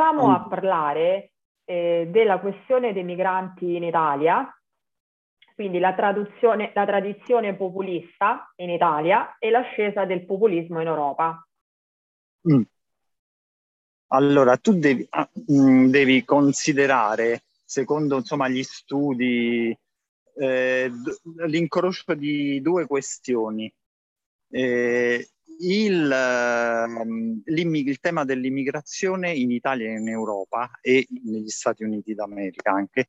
cominciamo a parlare eh, della questione dei migranti in Italia, quindi la, la tradizione populista in Italia e l'ascesa del populismo in Europa. Mm. Allora, tu devi, ah, mm, devi, considerare, secondo insomma, gli studi, eh, l'incrocio di due questioni. Eh, il, ehm, il, tema dell'immigrazione in Italia e in Europa e negli Stati Uniti d'America anche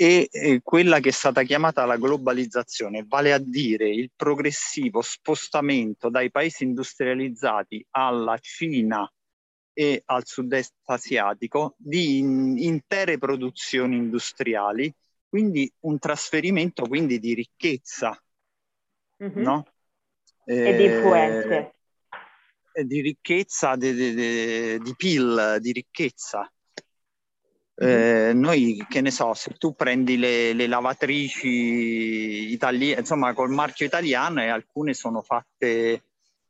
e quella che è stata chiamata la globalizzazione, vale a dire il progressivo spostamento dai paesi industrializzati alla Cina e al sud-est asiatico di in, intere produzioni industriali, quindi un trasferimento quindi di ricchezza, mm-hmm. no? E di influenze. Eh, di ricchezza, di, di, di PIL, di ricchezza. Eh, noi, che ne so, se tu prendi le, le lavatrici italiane, insomma, col marchio italiano e alcune sono fatte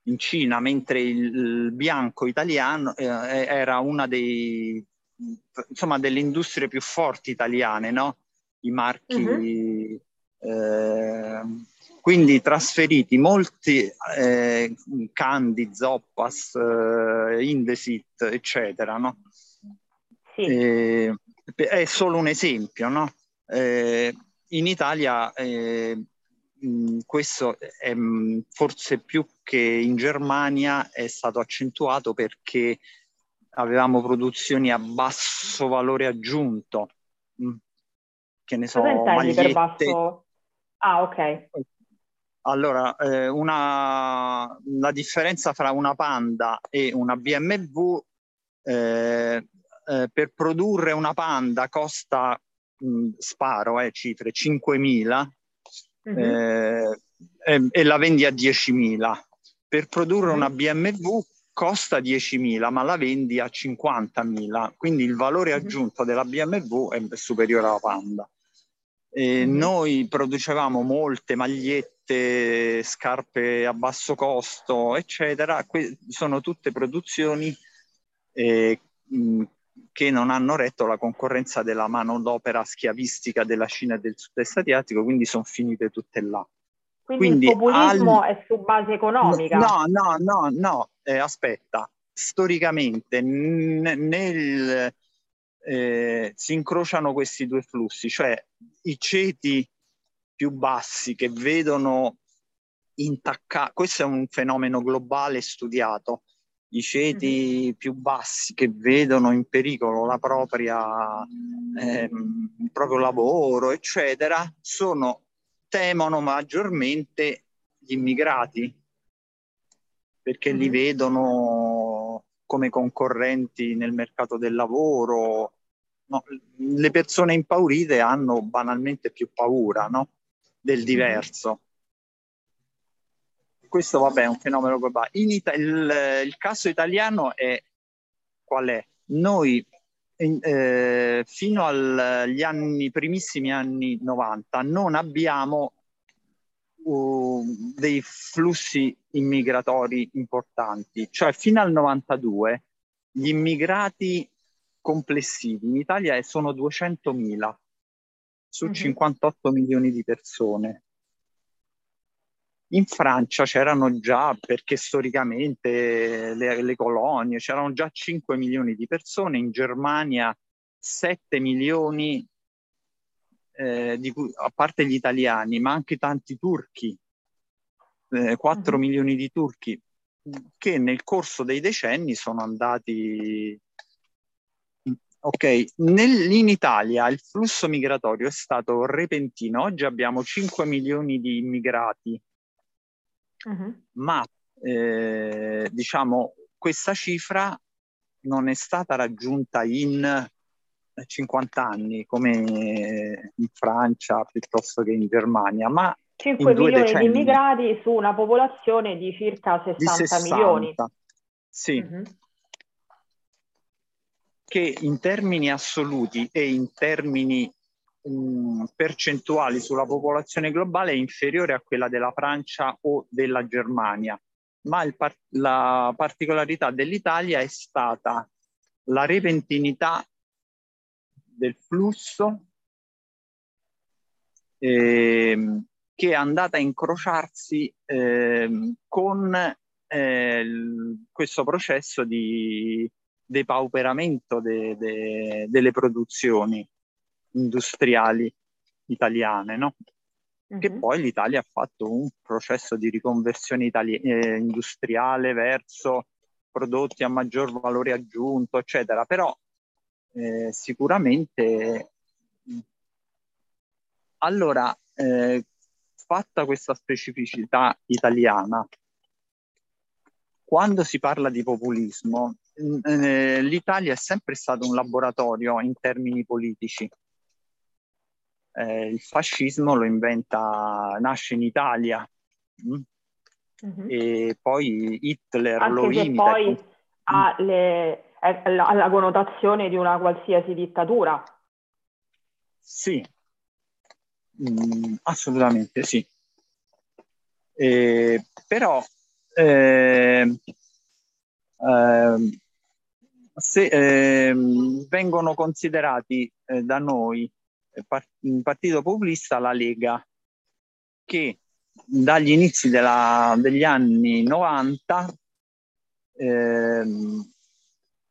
in Cina, mentre il, il bianco italiano eh, era una dei, insomma, delle industrie più forti italiane, no? I marchi, uh-huh. eh, quindi trasferiti molti eh, Candy, Zoppas, eh, Indesit, eccetera, no? Sì. Eh, è solo un esempio, no? Eh, in Italia eh, questo è forse più che in Germania è stato accentuato perché avevamo produzioni a basso valore aggiunto. Che ne so, magliette... per basso? Ah, ok. Allora, eh, una, la differenza fra una Panda e una BMW eh, eh, per produrre una panda costa, mh, sparo, eh, cifre, 5.000 mm-hmm. eh, e, e, la vendi a 10.000. Per produrre mm-hmm. una BMW costa 10.000 ma la vendi a 50.000, quindi il valore mm-hmm. aggiunto della BMW è superiore alla Panda. E mm-hmm. Noi producevamo molte magliette, scarpe a basso costo, eccetera. Que- sono tutte produzioni eh, che non hanno retto la concorrenza della manodopera schiavistica della Cina e del sud-est asiatico, quindi sono finite tutte là. Quindi, quindi il populismo al... è su base economica? No, no, no, no, eh, aspetta, storicamente n- nel, eh, si incrociano questi due flussi, cioè i ceti più bassi che vedono intaccare, questo è un fenomeno globale studiato, i ceti mm-hmm. più bassi che vedono in pericolo la propria, eh, il proprio lavoro, eccetera, sono, temono maggiormente gli immigrati perché mm-hmm. li vedono come concorrenti nel mercato del lavoro. No, le persone impaurite hanno banalmente più paura no? Del diverso questo vabbè è un fenomeno globale. Ita- il, il, caso italiano è qual è? Noi in, eh, fino agli anni, primissimi anni 90 non abbiamo uh, dei flussi immigratori importanti, cioè fino al 92 gli immigrati complessivi in Italia sono 200.000 su mm-hmm. 58 milioni di persone in Francia c'erano già, perché storicamente le, le, colonie, c'erano già 5 milioni di persone, in Germania 7 milioni, eh, di cui, a parte gli italiani, ma anche tanti turchi, eh, 4 mm-hmm. milioni di turchi, che nel corso dei decenni sono andati... Ok, nel, in Italia il flusso migratorio è stato repentino, oggi abbiamo 5 milioni di immigrati uh-huh. ma eh, diciamo questa cifra non è stata raggiunta in 50 anni come in Francia piuttosto che in Germania, ma 5 milioni decenni. di immigrati su una popolazione di circa 60, di 60 milioni. Sì. Uh-huh. Che in termini assoluti e in termini mh, percentuali sulla popolazione globale è inferiore a quella della Francia o della Germania, ma par- la particolarità dell'Italia è stata la repentinità del flusso eh, che è andata a incrociarsi eh, con eh, questo processo di depauperamento de, de, delle produzioni industriali italiane, no? Mm-hmm. Che poi l'Italia ha fatto un processo di riconversione itali- eh, industriale verso prodotti a maggior valore aggiunto, eccetera. Però eh, sicuramente allora, eh, fatta questa specificità italiana, quando si parla di populismo, l'Italia è sempre stato un laboratorio in termini politici. Eh, il fascismo lo inventa, nasce in Italia mm? mm-hmm. e poi Hitler Anche lo imita. Poi mm. ha, le, ha la connotazione di una qualsiasi dittatura. Sì, mm, assolutamente sì. Eh, però eh, eh, se eh, vengono considerati eh, da noi eh, part- partito populista la Lega, che dagli inizi della, degli anni 90 ehm,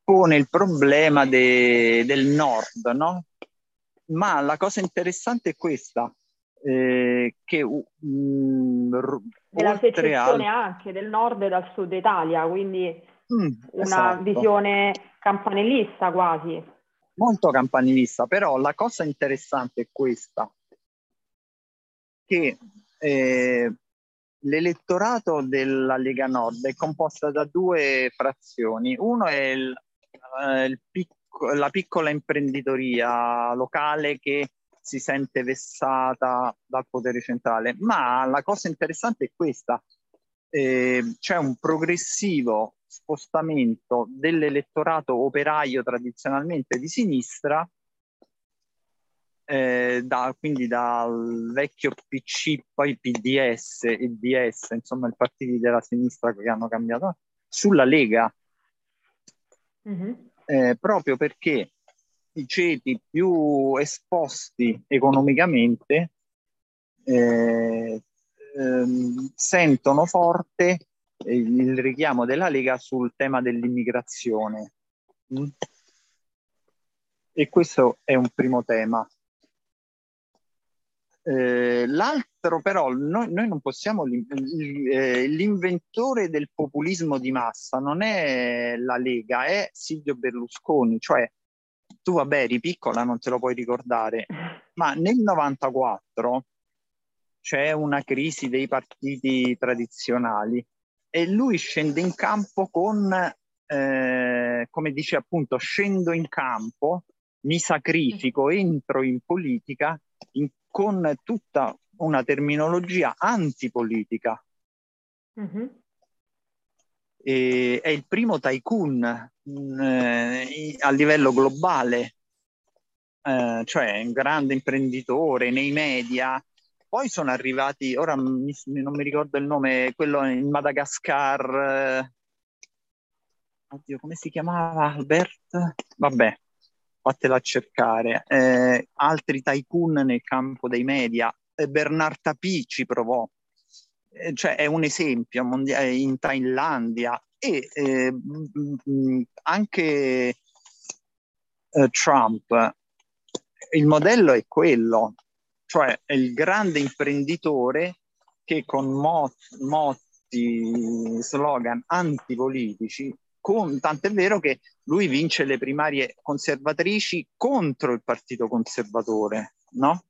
pone il problema de- del nord, no? Ma la cosa interessante è questa, eh, che mh, mm, della secessione al... anche del nord e dal sud Italia, quindi mm, una esatto. visione campanilista quasi. Molto campanilista, però la cosa interessante è questa, che eh, l'elettorato della Lega Nord è composta da due frazioni. Uno è il, eh, il picco, la piccola imprenditoria locale che si sente vessata dal potere centrale, ma la cosa interessante è questa, eh, c'è un progressivo spostamento dell'elettorato operaio tradizionalmente di sinistra, eh, da, quindi dal vecchio PC, poi PDS e DS, insomma i partiti della sinistra che hanno cambiato, sulla Lega. Mm-hmm. Eh, proprio perché i ceti più esposti economicamente eh, ehm, sentono forte il richiamo della Lega sul tema dell'immigrazione. Mm? E questo è un primo tema. Eh, l'altro però, noi, noi non possiamo, eh, l'inventore del populismo di massa non è la Lega, è Silvio Berlusconi, cioè tu vabbè eri piccola, non te lo puoi ricordare, ma nel 94 c'è una crisi dei partiti tradizionali e lui scende in campo con, eh, come dice appunto, scendo in campo, mi sacrifico, entro in politica in, con tutta una terminologia antipolitica. Mm-hmm. E, è il primo tycoon mm, eh, a livello globale, eh, cioè un grande imprenditore nei media, poi sono arrivati, ora mi, non mi ricordo il nome, quello in Madagascar. Eh, oddio, come si chiamava? Albert? Vabbè, fatela cercare. Eh, altri tycoon nel campo dei media. Eh, Bernard Tapie ci provò. Eh, cioè è un esempio mondiale in Thailandia e eh, anche eh, Trump. Il modello è quello, cioè è il grande imprenditore che con mot- motti, slogan antipolitici, con, tant'è vero che lui vince le primarie conservatrici contro il partito conservatore, no?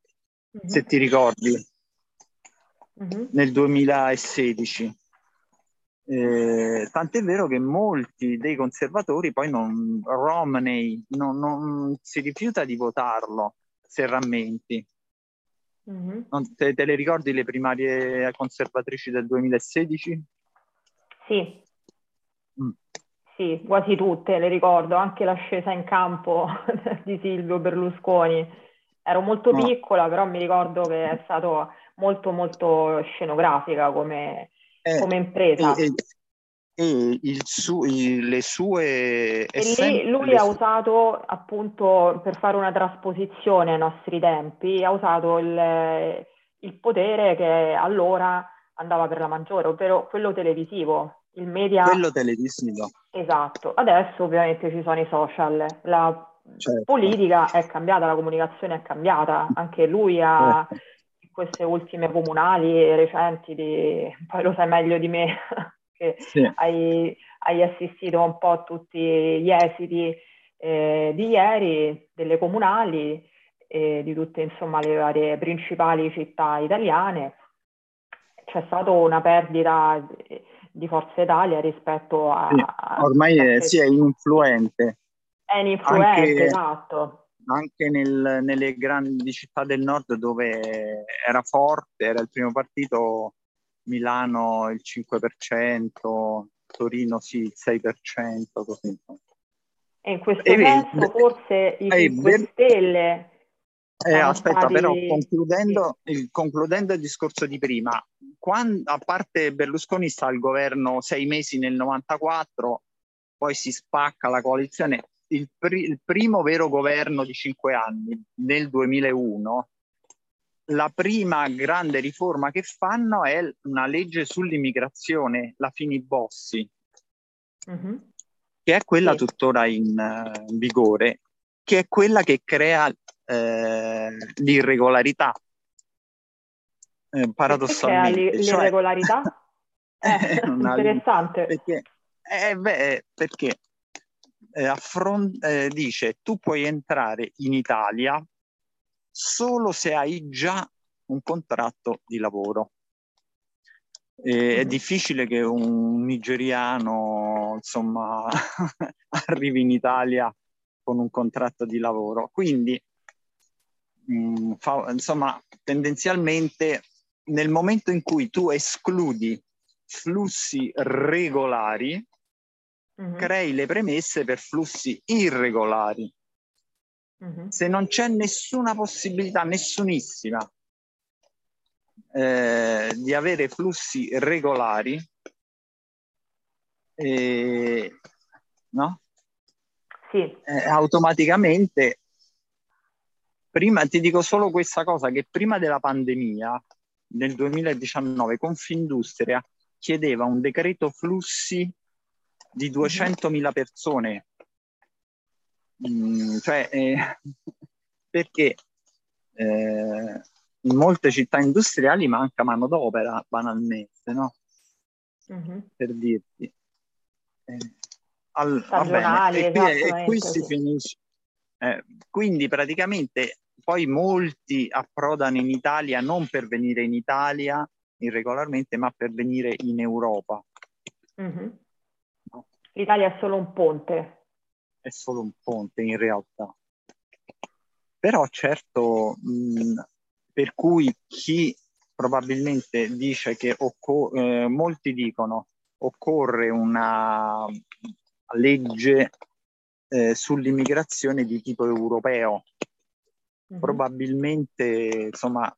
Mm-hmm. Se ti ricordi, mm-hmm. nel 2016. Eh, tant'è vero che molti dei conservatori poi non, Romney non, non si rifiuta di votarlo se rammenti. Mm-hmm. Te, te, le ricordi le primarie conservatrici del 2016? Sì. Mm. Sì, quasi tutte le ricordo, anche l'ascesa in campo di Silvio Berlusconi. Ero molto no. piccola, però mi ricordo che è stato molto molto scenografica come, eh, come impresa. E, e il su, il, le sue... E lì lui ha usato appunto per fare una trasposizione ai nostri tempi, ha usato il, il potere che allora andava per la maggiore, ovvero quello televisivo, il media... Quello televisivo. Esatto, adesso ovviamente ci sono i social, la certo. politica è cambiata, la comunicazione è cambiata, anche lui ha certo. queste ultime comunali recenti, di, poi lo sai meglio di me, che sì. hai, hai, assistito un po' a tutti gli esiti eh, di ieri delle comunali e di tutte insomma le varie principali città italiane. C'è stata una perdita di Forza Italia rispetto a... Sì, ormai a è, sì, è influente. È influente, anche, esatto. Anche nel, nelle grandi città del nord dove era forte, era il primo partito, Milano il 5%, Torino sì il 6%, così. E in questo e senso forse i 5 Stelle... Eh, aspetta, stati... però concludendo, il, concludendo il discorso di prima, quando, a parte Berlusconi sta al governo sei mesi nel 94, poi si spacca la coalizione, il, pri- il primo vero governo di cinque anni, nel 2001, la prima grande riforma che fanno è una legge sull'immigrazione, la Fini Bossi, mm-hmm. che è quella sì. tuttora in, uh, vigore, che è quella che crea eh, l'irregolarità. Eh, paradossalmente. Cioè, l'irregolarità? Cioè, eh, interessante. Perché, eh, beh, perché eh, eh, dice tu puoi entrare in Italia solo se hai già un contratto di lavoro. E è mm. difficile che un nigeriano insomma arrivi in Italia con un contratto di lavoro. Quindi, mh, mm, fa, insomma, tendenzialmente nel momento in cui tu escludi flussi regolari, mm-hmm. crei le premesse per flussi irregolari. Mm-hmm. Se non c'è nessuna possibilità, nessunissima, eh, di avere flussi regolari, eh, no? Sì. Eh, automaticamente, prima ti dico solo questa cosa, che prima della pandemia, nel 2019, Confindustria chiedeva un decreto flussi di 200.000 mm-hmm. persone Mm, cioè, eh, perché eh, in molte città industriali manca manodopera banalmente, no? Mm-hmm. Per dirti. Eh, al, bene, e qui, e qui si finisce. Eh, quindi praticamente poi molti approdano in Italia non per venire in Italia irregolarmente, ma per venire in Europa. Mm-hmm. L'Italia è solo un ponte è solo un ponte in realtà. Però certo, mh, per cui chi probabilmente dice che occo- eh, molti dicono occorre una legge eh, sull'immigrazione di tipo europeo. Mm-hmm. Probabilmente, insomma,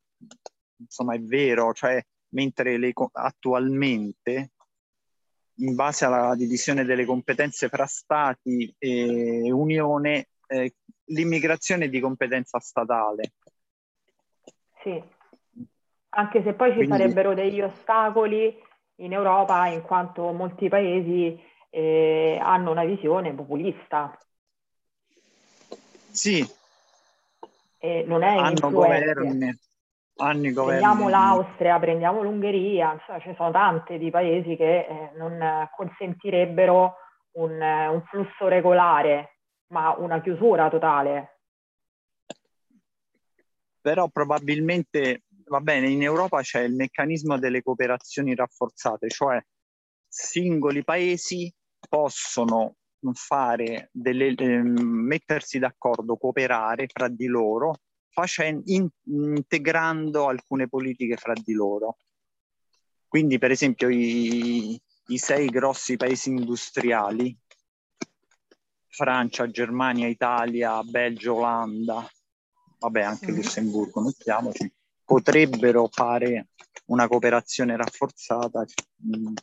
insomma, è vero, cioè mentre le, attualmente in base alla divisione delle competenze fra Stati e Unione, eh, l'immigrazione è di competenza statale. Sì, anche se poi ci Quindi... sarebbero degli ostacoli in Europa in quanto molti paesi eh, hanno una visione populista. Sì. E non è hanno governi anni governi. Prendiamo l'Austria, prendiamo l'Ungheria, insomma, ci sono tanti di paesi che eh, non consentirebbero un, un, flusso regolare, ma una chiusura totale. Però probabilmente, va bene, in Europa c'è il meccanismo delle cooperazioni rafforzate, cioè singoli paesi possono fare delle, eh, mettersi d'accordo, cooperare fra di loro facendo, in, integrando alcune politiche fra di loro. Quindi, per esempio, i, i sei grossi paesi industriali, Francia, Germania, Italia, Belgio, Olanda, vabbè anche mm. Lussemburgo, mettiamoci, potrebbero fare una cooperazione rafforzata mh,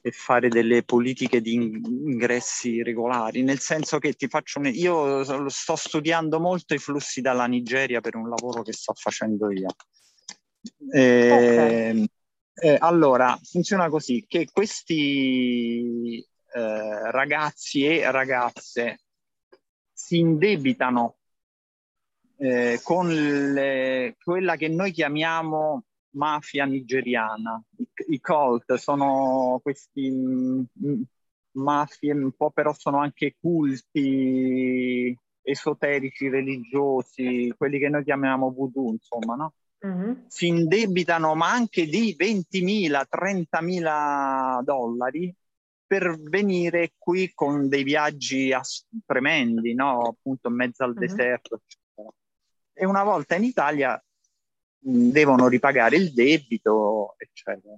e fare delle politiche di ingressi regolari, nel senso che ti faccio un... io sto studiando molto i flussi dalla Nigeria per un lavoro che sto facendo io. Eh, okay. eh, allora, funziona così, che questi eh, ragazzi e ragazze si indebitano eh, con le, quella che noi chiamiamo mafia nigeriana. I, i cult sono questi mh, mm, mafie un po' però sono anche culti esoterici religiosi, quelli che noi chiamiamo voodoo, insomma, no? Mm-hmm. Si indebitano ma anche di 20.000, 30.000 dollari per venire qui con dei viaggi ass- tremendi, no? Appunto in mezzo al mm-hmm. deserto, eccetera. E una volta in Italia devono ripagare il debito, eccetera.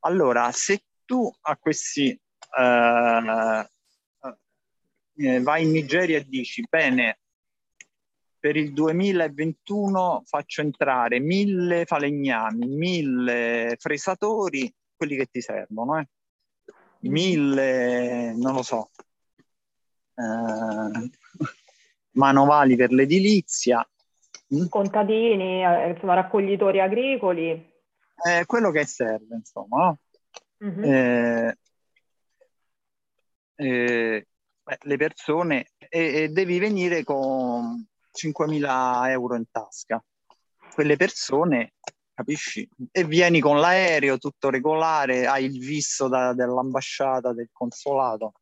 Allora, se tu a questi uh, uh, vai in Nigeria e dici, bene, per il 2021 faccio entrare mille falegnami, mille fresatori, quelli che ti servono, eh? mille, non lo so, uh, manovali per l'edilizia, Mm? Contadini, eh, insomma, raccoglitori agricoli. È quello che serve, insomma. No? Mm-hmm. Eh, eh, le persone e, e, devi venire con 5.000 euro in tasca. Quelle persone, capisci? E vieni con l'aereo tutto regolare, hai il visto da, dell'ambasciata, del consolato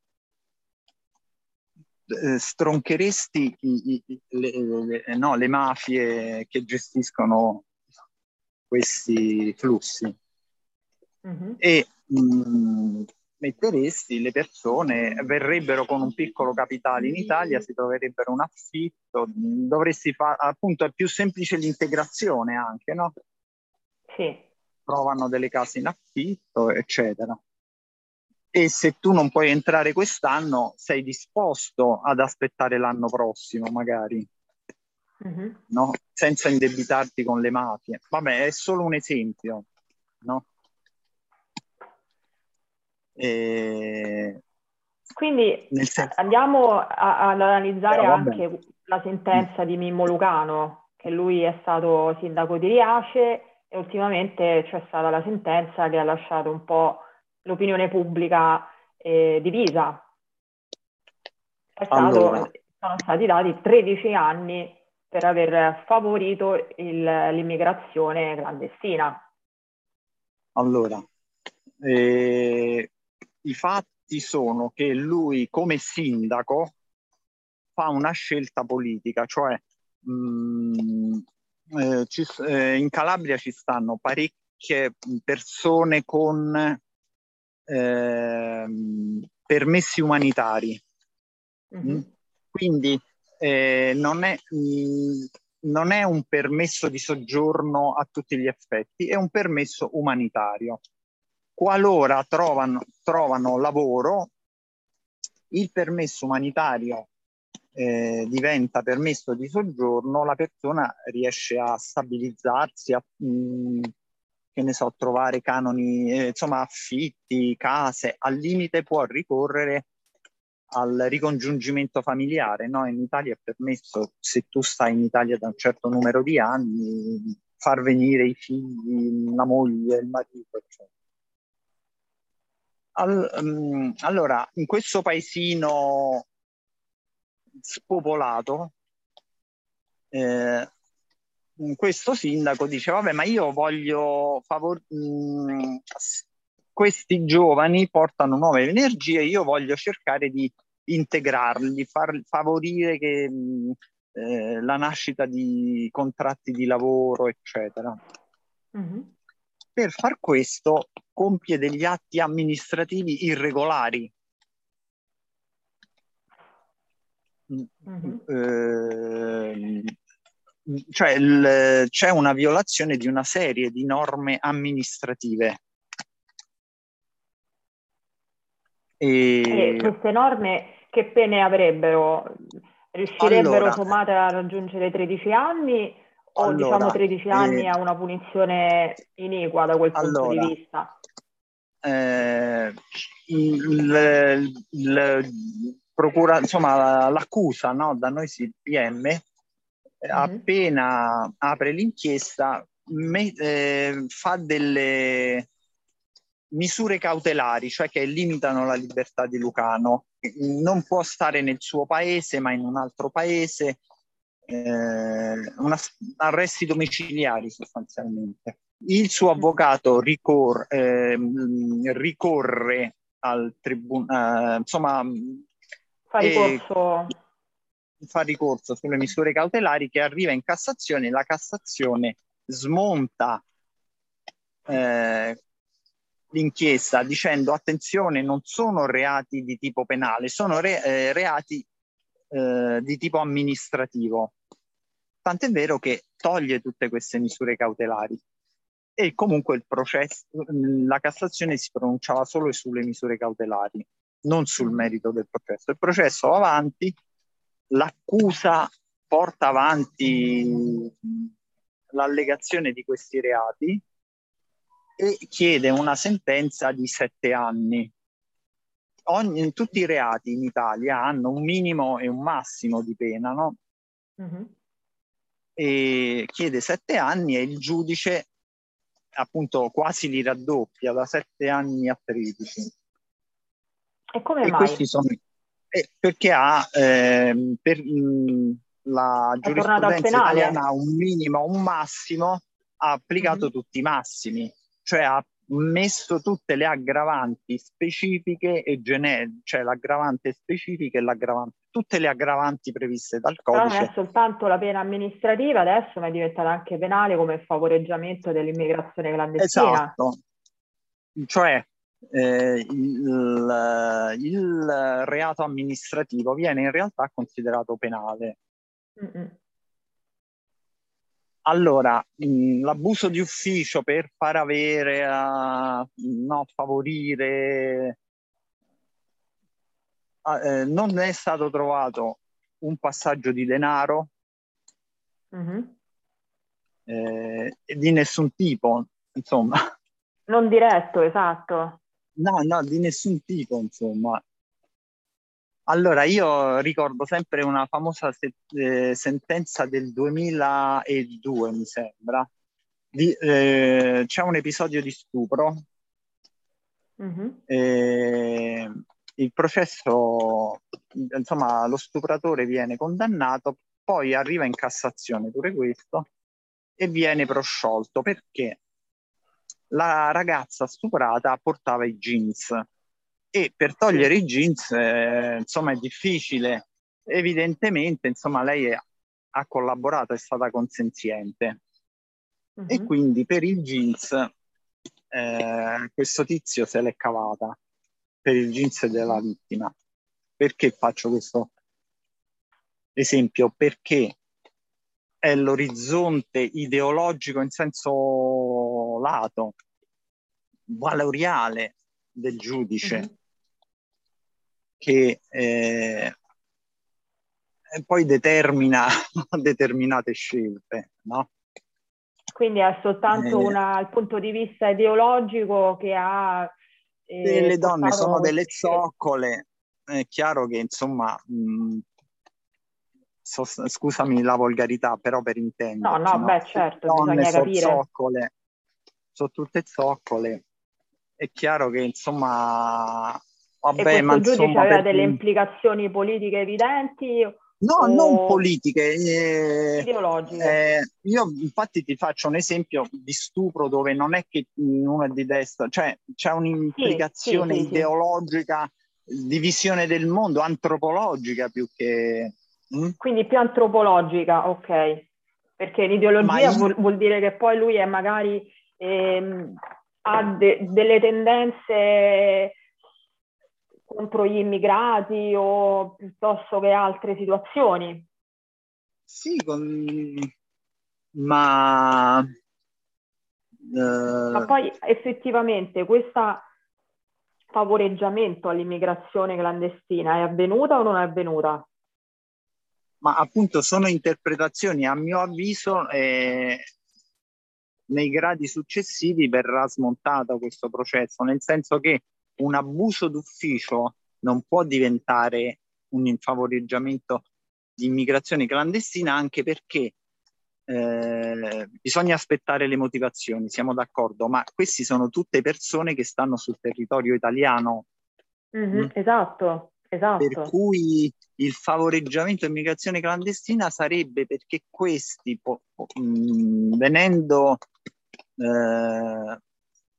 eh, stroncheresti i, i, le, le, no, le mafie che gestiscono questi flussi mm-hmm. e mh, mm, metteresti le persone, verrebbero con un piccolo capitale in Italia, si troverebbero un affitto, dovresti fare, appunto è più semplice l'integrazione anche, no? Sì. Trovano delle case in affitto, eccetera e se tu non puoi entrare quest'anno sei disposto ad aspettare l'anno prossimo magari mm-hmm. no? senza indebitarti con le mafie vabbè è solo un esempio no? E... quindi senso... andiamo a, ad analizzare eh, anche la sentenza di Mimmo Lucano che lui è stato sindaco di Riace e ultimamente c'è stata la sentenza che ha lasciato un po' l'opinione pubblica eh, divisa. Stato, allora. Sono stati dati 13 anni per aver favorito il, l'immigrazione clandestina. Allora, eh, i fatti sono che lui come sindaco fa una scelta politica, cioè mh, mm, eh, ci, eh, in Calabria ci stanno parecchie persone con permessi umanitari. Mm-hmm. Quindi eh, non, è, mh, mm, non è un permesso di soggiorno a tutti gli effetti, è un permesso umanitario. Qualora trovano, trovano lavoro, il permesso umanitario eh, diventa permesso di soggiorno, la persona riesce a stabilizzarsi, a mh, mm, che ne so, trovare canoni, eh, insomma, affitti, case, al limite può ricorrere al ricongiungimento familiare. No? In Italia è permesso, se tu stai in Italia da un certo numero di anni, far venire i figli, la moglie, il marito, eccetera. All, um, allora, in questo paesino spopolato, eh, questo sindaco dice vabbè ma io voglio favor- mh, questi giovani portano nuove energie io voglio cercare di integrarli far, favorire che, mh, eh, la nascita di contratti di lavoro eccetera mm-hmm. per far questo compie degli atti amministrativi irregolari mm-hmm. eh, cioè il, c'è una violazione di una serie di norme amministrative. E... e queste norme che pene avrebbero? Riuscirebbero allora, sommate a raggiungere 13 anni o allora, diciamo 13 anni eh, a una punizione iniqua da quel punto allora, di vista? eh, il, il, procura, insomma, l'accusa no? da noi CPM. Appena apre l'inchiesta, me, eh, fa delle misure cautelari, cioè che limitano la libertà di Lucano. Non può stare nel suo paese, ma in un altro paese. Eh, una, arresti domiciliari sostanzialmente. Il suo avvocato ricor, eh, ricorre al tribunale, eh, insomma, fa ricorso. Fa ricorso sulle misure cautelari che arriva in Cassazione, la Cassazione smonta eh, l'inchiesta dicendo attenzione non sono reati di tipo penale, sono re, eh, reati eh, di tipo amministrativo. Tant'è vero che toglie tutte queste misure cautelari e comunque il processo, la Cassazione si pronunciava solo sulle misure cautelari, non sul merito del processo. Il processo va avanti, l'accusa porta avanti l'allegazione di questi reati e chiede una sentenza di sette anni. Ogni, tutti i reati in Italia hanno un minimo e un massimo di pena, no? Mm-hmm. E chiede sette anni e il giudice appunto quasi li raddoppia da sette anni a 13. E come e mai? Sono, eh, perché ha eh, per, mh, la giurisprudenza italiana ha un minimo, un massimo, ha applicato mm-hmm. tutti i massimi cioè ha messo tutte le aggravanti specifiche e generiche, cioè l'aggravante specifica e l'aggravante, tutte le aggravanti previste dal codice. Però non è soltanto la pena amministrativa, adesso ma è diventata anche penale come favoreggiamento dell'immigrazione clandestina. Esatto, cioè eh, il, il, reato amministrativo viene in realtà considerato penale. Mm-mm. Allora, mh, l'abuso di ufficio per far avere, a, no, favorire, eh, non è stato trovato un passaggio di denaro mm-hmm. eh, di nessun tipo, insomma. Non diretto, esatto. No, no, di nessun tipo, insomma. Allora, io ricordo sempre una famosa se- eh, sentenza del 2002, mi sembra. Di, eh, c'è un episodio di stupro. Mm-hmm. Eh, il processo, insomma, lo stupratore viene condannato, poi arriva in Cassazione pure questo e viene prosciolto perché la ragazza stuprata portava i jeans. E per togliere i jeans eh, insomma è difficile. Evidentemente insomma lei è, ha collaborato è stata consenziente. Uh-huh. e mhm. quindi per il jeans eh, questo tizio se l'è cavata. Per il jeans della vittima. Perché faccio questo esempio? Perché è l'orizzonte ideologico in senso lato valoriale del giudice uh-huh che eh, poi determina determinate scelte, no? Quindi è soltanto eh, una, il punto di vista ideologico che ha... Eh, le donne sono delle zoccole, è chiaro che insomma, mh, so, scusami la volgarità, però per intendere. No, no, beh certo, bisogna capire. Zoccole, sono tutte zoccole. È chiaro che insomma Vabbè, questo giudice insomma, aveva per... delle implicazioni politiche evidenti? No, o... non politiche. Eh, ideologiche. Eh, io infatti ti faccio un esempio di stupro dove non è che uno è di destra, cioè c'è un'implicazione sì, sì, sì, ideologica, di visione del mondo, antropologica più che... Mm? Quindi più antropologica, ok. Perché l'ideologia io... vuol, vuol, dire che poi lui è magari... Ehm, ha de- delle tendenze contro gli immigrati o piuttosto che altre situazioni? Sì, con... ma... Uh... Ma poi effettivamente questo favoreggiamento all'immigrazione clandestina è avvenuta o non è avvenuta? Ma appunto sono interpretazioni, a mio avviso, eh, nei gradi successivi verrà smontato questo processo, nel senso che un abuso d'ufficio non può diventare un infavoreggiamento di immigrazione clandestina anche perché eh, bisogna aspettare le motivazioni, siamo d'accordo, ma questi sono tutte persone che stanno sul territorio italiano. Mm-hmm, mm. Esatto, esatto. Per cui il favoreggiamento dell'immigrazione clandestina sarebbe perché questi, po- po- mh, mm, venendo eh,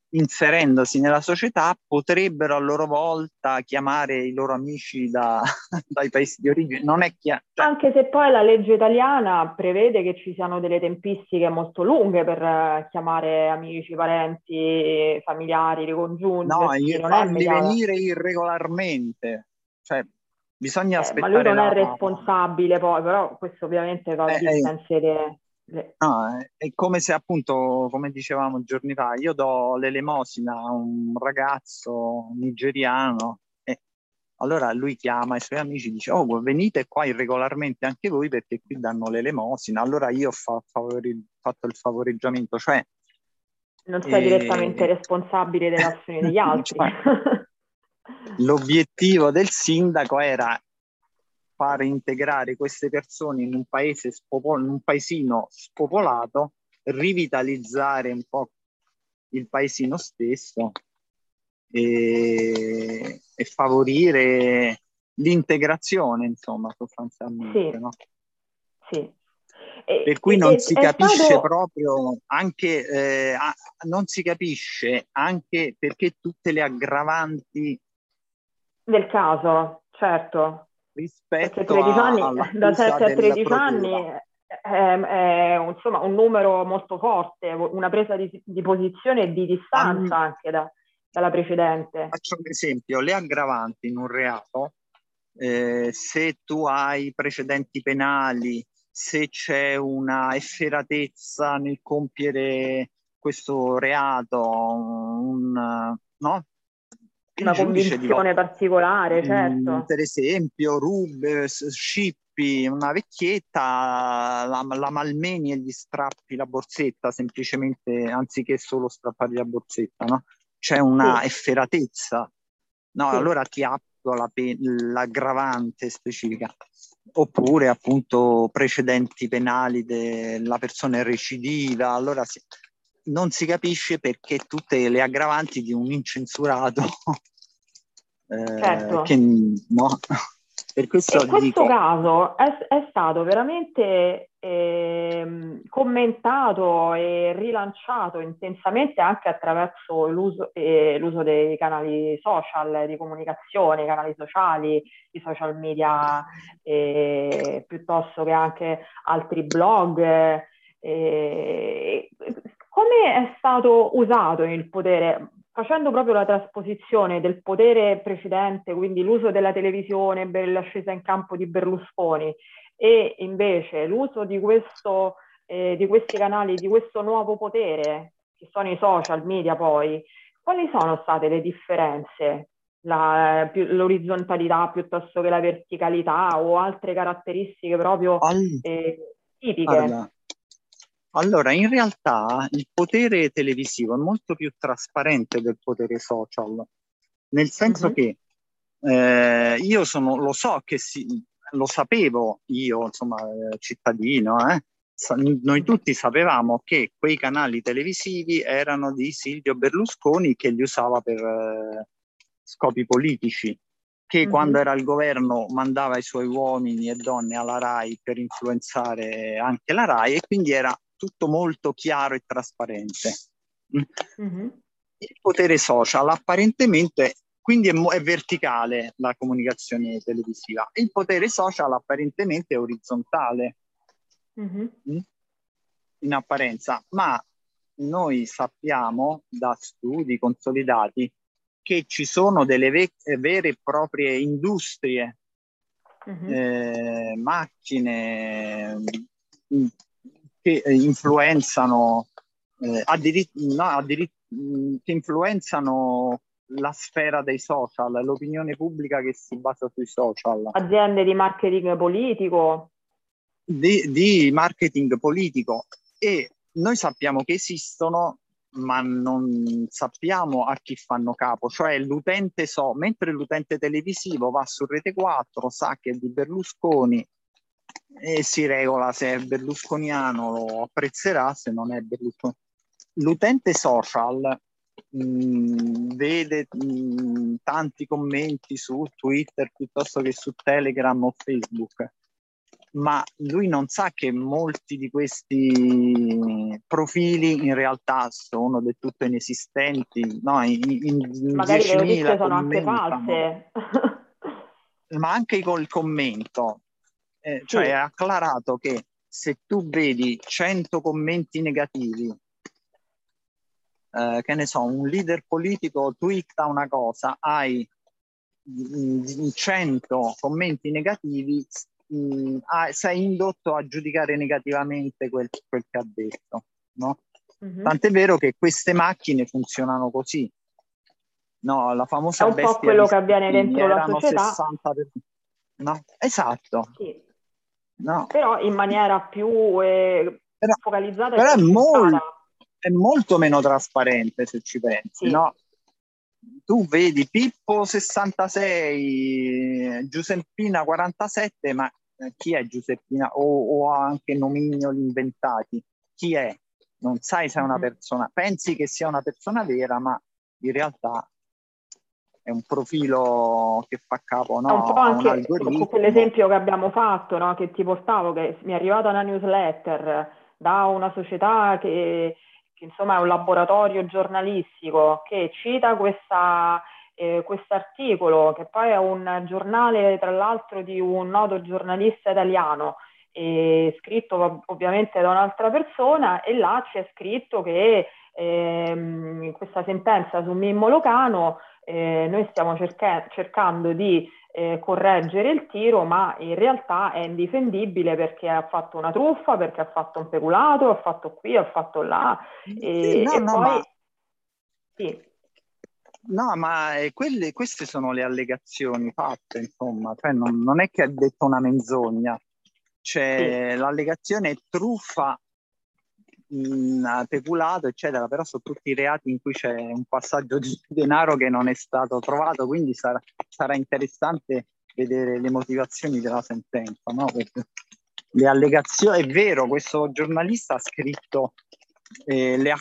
inserendosi nella società potrebbero a loro volta chiamare i loro amici da, dai paesi di origine. Non è chiaro. Cioè... Anche se poi la legge italiana prevede che ci siano delle tempistiche molto lunghe per eh, chiamare amici, parenti, familiari, ricongiunti. No, farli venire irregolarmente. Cioè, bisogna eh, aspettare. Ma lui non la... è responsabile poi, però questo ovviamente fa eh, eh, No, è come se appunto, come dicevamo giorni fa, io do l'elemosina a un ragazzo nigeriano e allora lui chiama i suoi amici e dice oh venite qua irregolarmente anche voi perché qui danno l'elemosina, allora io ho fa- favori- fatto il favoreggiamento, cioè... Non sei e... direttamente responsabile delle azioni degli altri. Cioè, l'obiettivo del sindaco era far integrare queste persone in un paese spopol- in un paesino spopolato, rivitalizzare un po' il paesino stesso e, e favorire l'integrazione, insomma, sostanzialmente. Sì. No? sì. E, per cui non e, si capisce stato... proprio anche, eh, non si capisce anche perché tutte le aggravanti del caso, certo rispetto 13 anni, da 7 a 13 anni è, è, insomma, un numero molto forte, una presa di, di posizione e di distanza um, anche da, dalla precedente. Faccio un esempio, le aggravanti in un reato, eh, se tu hai precedenti penali, se c'è una efferatezza nel compiere questo reato, un, no? Una convinzione particolare, certo. Mm, per esempio, rube, scippi una vecchietta, la, la malmeni e gli strappi la borsetta semplicemente, anziché solo strappare la borsetta, no? C'è una sì. efferatezza, no? Sì. Allora ti applico la pe- l'aggravante specifica. Oppure appunto precedenti penali della persona recidiva, allora si, non si capisce perché tutte le aggravanti di un incensurato eh, certo. che no. Per questo In questo dico... caso è, è stato veramente eh, commentato e rilanciato intensamente anche attraverso l'uso, eh, l'uso, dei canali social di comunicazione, i canali sociali, i social media, eh, piuttosto che anche altri blog. Eh, come è stato usato il potere, facendo proprio la trasposizione del potere precedente, quindi l'uso della televisione per l'ascesa in campo di Berlusconi, e invece l'uso di, questo, eh, di questi canali, di questo nuovo potere, che sono i social media poi, quali sono state le differenze? La, più, l'orizzontalità piuttosto che la verticalità o altre caratteristiche proprio eh, tipiche? Allora, allora, in realtà il potere televisivo è molto più trasparente del potere social, nel senso uh-huh. che eh, io sono, lo so che si, lo sapevo io, insomma, eh, cittadino, eh, noi tutti sapevamo che quei canali televisivi erano di Silvio Berlusconi che li usava per eh, scopi politici, che mm-hmm. quando era al governo mandava i suoi uomini e donne alla RAI per influenzare anche la RAI e quindi era tutto molto chiaro e trasparente. Mm-hmm. Il potere social apparentemente, quindi è, è, verticale la comunicazione televisiva, il potere social apparentemente è orizzontale mm-hmm. in apparenza, ma noi sappiamo da studi consolidati che ci sono delle ve- vere e proprie industrie, mm-hmm. eh, macchine, che eh, influenzano, eh, addirit- no, addirit- mm, che influenzano la sfera dei social, l'opinione pubblica che si basa sui social. Aziende di marketing politico. Di, di marketing politico e noi sappiamo che esistono, ma non sappiamo a chi fanno capo, cioè l'utente so, mentre l'utente televisivo va su Rete 4, sa che è di Berlusconi e si regola se è berlusconiano lo apprezzerà, se non è berlusconiano. L'utente social mh, mm, vede mh, mm, tanti commenti su Twitter piuttosto che su Telegram o Facebook ma lui non sa che molti di questi profili in realtà sono del tutto inesistenti, no? In, in Magari le notizie sono anche false. ma anche col commento, eh, cioè sì. è acclarato che se tu vedi 100 commenti negativi, eh, che ne so, un leader politico twitta una cosa, hai 100 commenti negativi, mh, ah, sei indotto a giudicare negativamente quel, quel che ha detto. No? Mm-hmm. Tant'è vero che queste macchine funzionano così. No, la famosa È un po' quello che avviene dentro la società. Per... No? Esatto. Sì. No. Però in maniera più eh, però, focalizzata. Però è, mol- è, molto meno trasparente se ci pensi, sì. no? tu vedi Pippo 66, Giuseppina 47, ma eh, chi è Giuseppina? O, o anche nomignoli inventati? Chi è? Non sai se è una persona, pensi che sia una persona vera, ma in realtà è un profilo che fa capo no? un po' anche un quell'esempio che abbiamo fatto, no? che ti portavo, che mi è arrivata una newsletter da una società che che insomma è un laboratorio giornalistico che cita questa, eh, articolo, che poi è un giornale tra l'altro di un noto giornalista italiano, eh, scritto ovviamente da un'altra persona, e là c'è scritto che ehm, questa sentenza su Mimmo Locano eh, noi stiamo cerca- cercando di eh, correggere il tiro, ma in realtà è indifendibile perché ha fatto una truffa, perché ha fatto un peculato, ha fatto qui, ha fatto là. E, sì, no, e no, poi... ma... Sì. No, ma eh, quelle, queste sono le allegazioni fatte, insomma, cioè, non, non, è che ha detto una menzogna, c'è sì. l'allegazione è truffa mh, peculato, eccetera, però sono tutti reati in cui c'è un passaggio di denaro che non è stato trovato, quindi sarà, sarà interessante vedere le motivazioni della sentenza, no? Le allegazioni, è vero, questo giornalista ha scritto eh, le,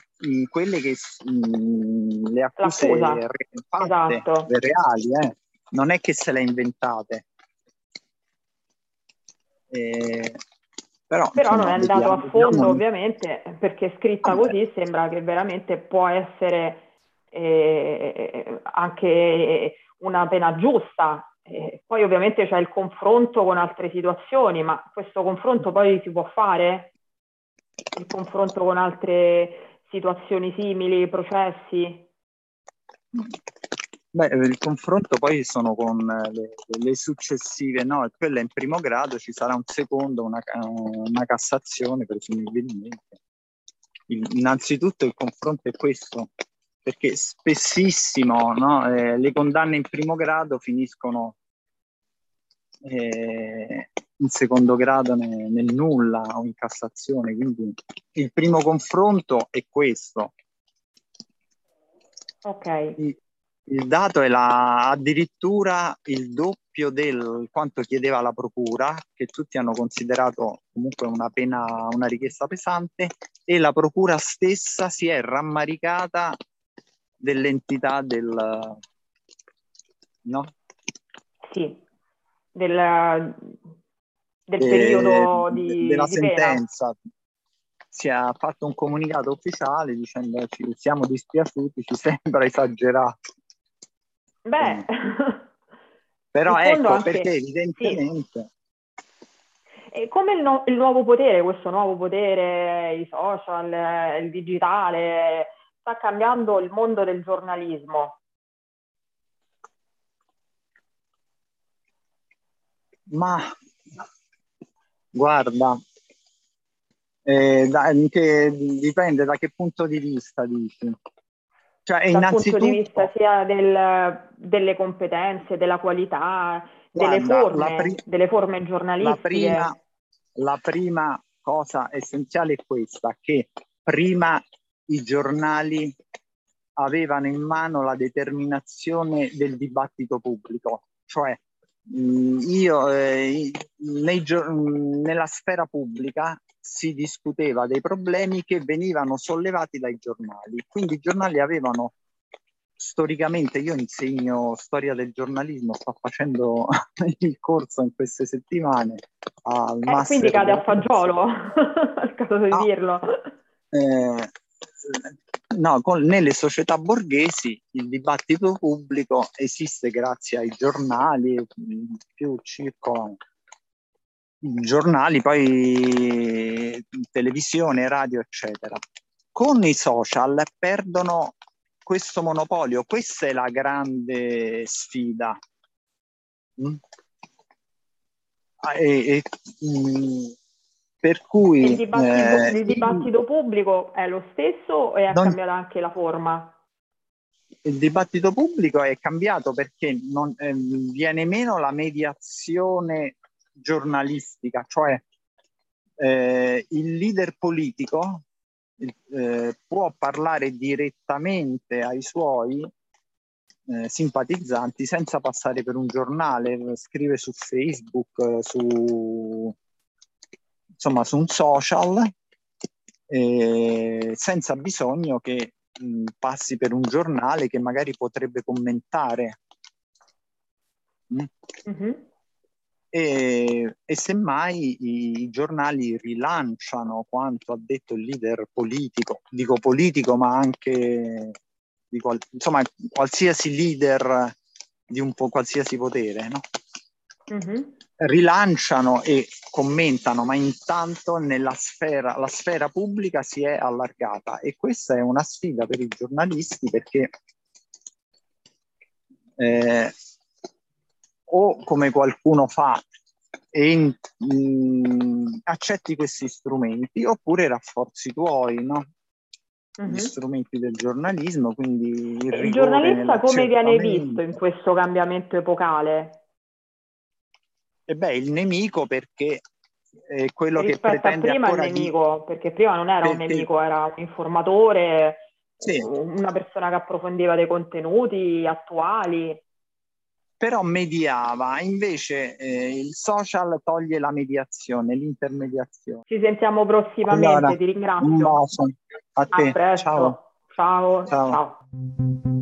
quelle che mh, le accuse re, fatte, esatto. reali, eh? non è che se le ha inventate. Eh, però, Però insomma, non è andato vediamo, a fondo vediamo... ovviamente perché scritta ah, così sembra che veramente può essere eh, anche una pena giusta. Eh, poi ovviamente c'è il confronto con altre situazioni, ma questo confronto poi si può fare? Il confronto con altre situazioni simili, processi? Beh, il confronto poi sono con le, le successive, no? Quella in primo grado, ci sarà un secondo, una, una Cassazione presumibilmente. Il, innanzitutto il confronto è questo, perché spessissimo no? eh, le condanne in primo grado finiscono eh, in secondo grado nel, nel nulla o in Cassazione, quindi il primo confronto è questo. Ok. Il dato è la, addirittura il doppio del quanto chiedeva la procura, che tutti hanno considerato comunque una pena, una richiesta pesante, e la procura stessa si è rammaricata dell'entità del... no? Sì, del, del eh, periodo di, della di sentenza. Pena. Si è fatto un comunicato ufficiale dicendo ci siamo dispiaciuti, ci sembra esagerato. Beh, però ecco anche, perché evidentemente... Sì. come il, no, il, nuovo potere, questo nuovo potere, i social, il digitale, sta cambiando il mondo del giornalismo? Ma guarda, eh, da, che, dipende da che punto di vista dici. Cioè, dal punto di vista sia del, delle competenze, della qualità, delle, guarda, forme, pri- delle forme giornalistiche. La prima, la prima cosa essenziale è questa, che prima i giornali avevano in mano la determinazione del dibattito pubblico, cioè io eh, nei, nella sfera pubblica si discuteva dei problemi che venivano sollevati dai giornali, quindi i giornali avevano storicamente, io insegno storia del giornalismo, sto facendo il corso in queste settimane. Al eh, quindi cade a fagiolo, al caso di no, dirlo. Eh, no, con, nelle società borghesi il dibattito pubblico esiste grazie ai giornali, più circolano giornali, poi televisione, radio, eccetera. Con i social perdono questo monopolio, questa è la grande sfida. Mm? E, e, mm, per cui il dibattito, eh, il dibattito, pubblico è lo stesso o è non, cambiata anche la forma? Il dibattito pubblico è cambiato perché non, eh, viene meno la mediazione giornalistica, cioè eh, il leader politico eh, può parlare direttamente ai suoi eh, simpatizzanti senza passare per un giornale, scrive su Facebook, su, insomma, su un social, eh, senza bisogno che mh, passi per un giornale che magari potrebbe commentare. Mm-hmm e, e semmai i, i, giornali rilanciano quanto ha detto il leader politico, dico politico ma anche di qual, insomma qualsiasi leader di un po' qualsiasi potere, no? Mm-hmm. rilanciano e commentano, ma intanto nella sfera, la sfera pubblica si è allargata e questa è una sfida per i giornalisti perché eh, o come qualcuno fa e mh, mm, accetti questi strumenti oppure rafforzi i tuoi, no? Uh-huh. Gli strumenti del giornalismo, quindi il, il giornalista come viene visto in questo cambiamento epocale? E beh, il nemico perché è quello che pretende prima il nemico, di... perché prima non era perché... un nemico, era un informatore, sì. una persona che approfondiva dei contenuti attuali però mediava, invece eh, il social toglie la mediazione, l'intermediazione. Ci sentiamo prossimamente, allora, ti ringrazio. Un bacio. A te. A presto. Ciao. Ciao. Ciao. Ciao.